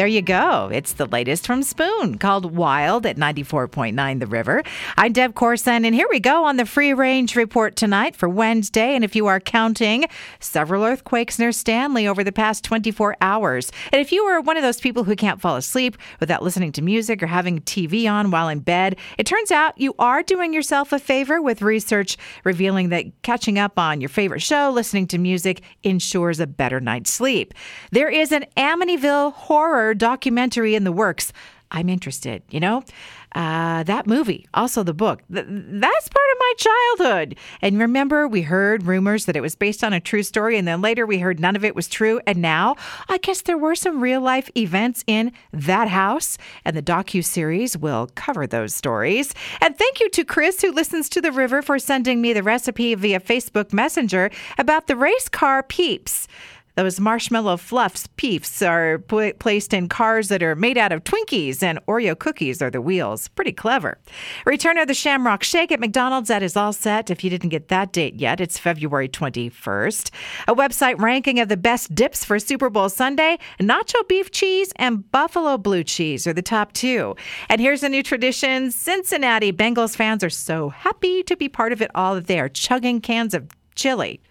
There you go. It's the latest from Spoon called Wild at 94.9 The River. I'm Deb Corson, and here we go on the free range report tonight for Wednesday. And if you are counting, several earthquakes near Stanley over the past 24 hours. And if you are one of those people who can't fall asleep without listening to music or having TV on while in bed, it turns out you are doing yourself a favor with research revealing that catching up on your favorite show, listening to music, ensures a better night's sleep. There is an Amityville horror documentary in the works. I'm interested, you know? Uh, that movie, also the book, th- that's part of my childhood. And remember, we heard rumors that it was based on a true story, and then later we heard none of it was true. And now, I guess there were some real life events in that house, and the docu series will cover those stories. And thank you to Chris, who listens to the river, for sending me the recipe via Facebook Messenger about the race car peeps. Those marshmallow fluffs, peeps, are placed in cars that are made out of Twinkies, and Oreo cookies are the wheels. Pretty clever. Return of the Shamrock Shake at McDonald's. That is all set. If you didn't get that date yet, it's February 21st. A website ranking of the best dips for Super Bowl Sunday nacho beef cheese and buffalo blue cheese are the top two. And here's a new tradition Cincinnati Bengals fans are so happy to be part of it all that they are chugging cans of chili.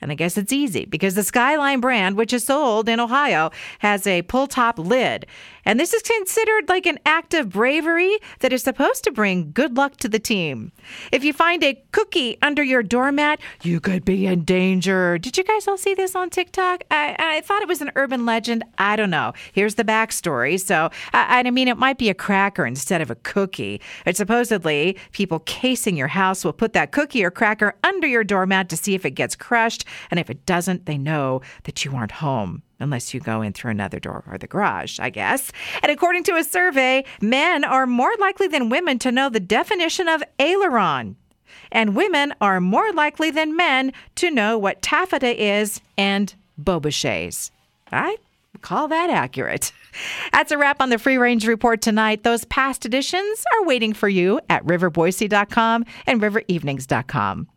And I guess it's easy because the Skyline brand, which is sold in Ohio, has a pull top lid. And this is considered like an act of bravery that is supposed to bring good luck to the team. If you find a cookie under your doormat, you could be in danger. Did you guys all see this on TikTok? I, I thought it was an urban legend. I don't know. Here's the backstory. So, I, I mean, it might be a cracker instead of a cookie. But supposedly, people casing your house will put that cookie or cracker under your doormat to see if it gets crushed. And if it doesn't, they know that you aren't home unless you go in through another door or the garage, I guess. And according to a survey, men are more likely than women to know the definition of aileron. And women are more likely than men to know what taffeta is and Bobachets. I call that accurate. That's a wrap on the Free Range Report tonight. Those past editions are waiting for you at riverboise.com and riverevenings.com.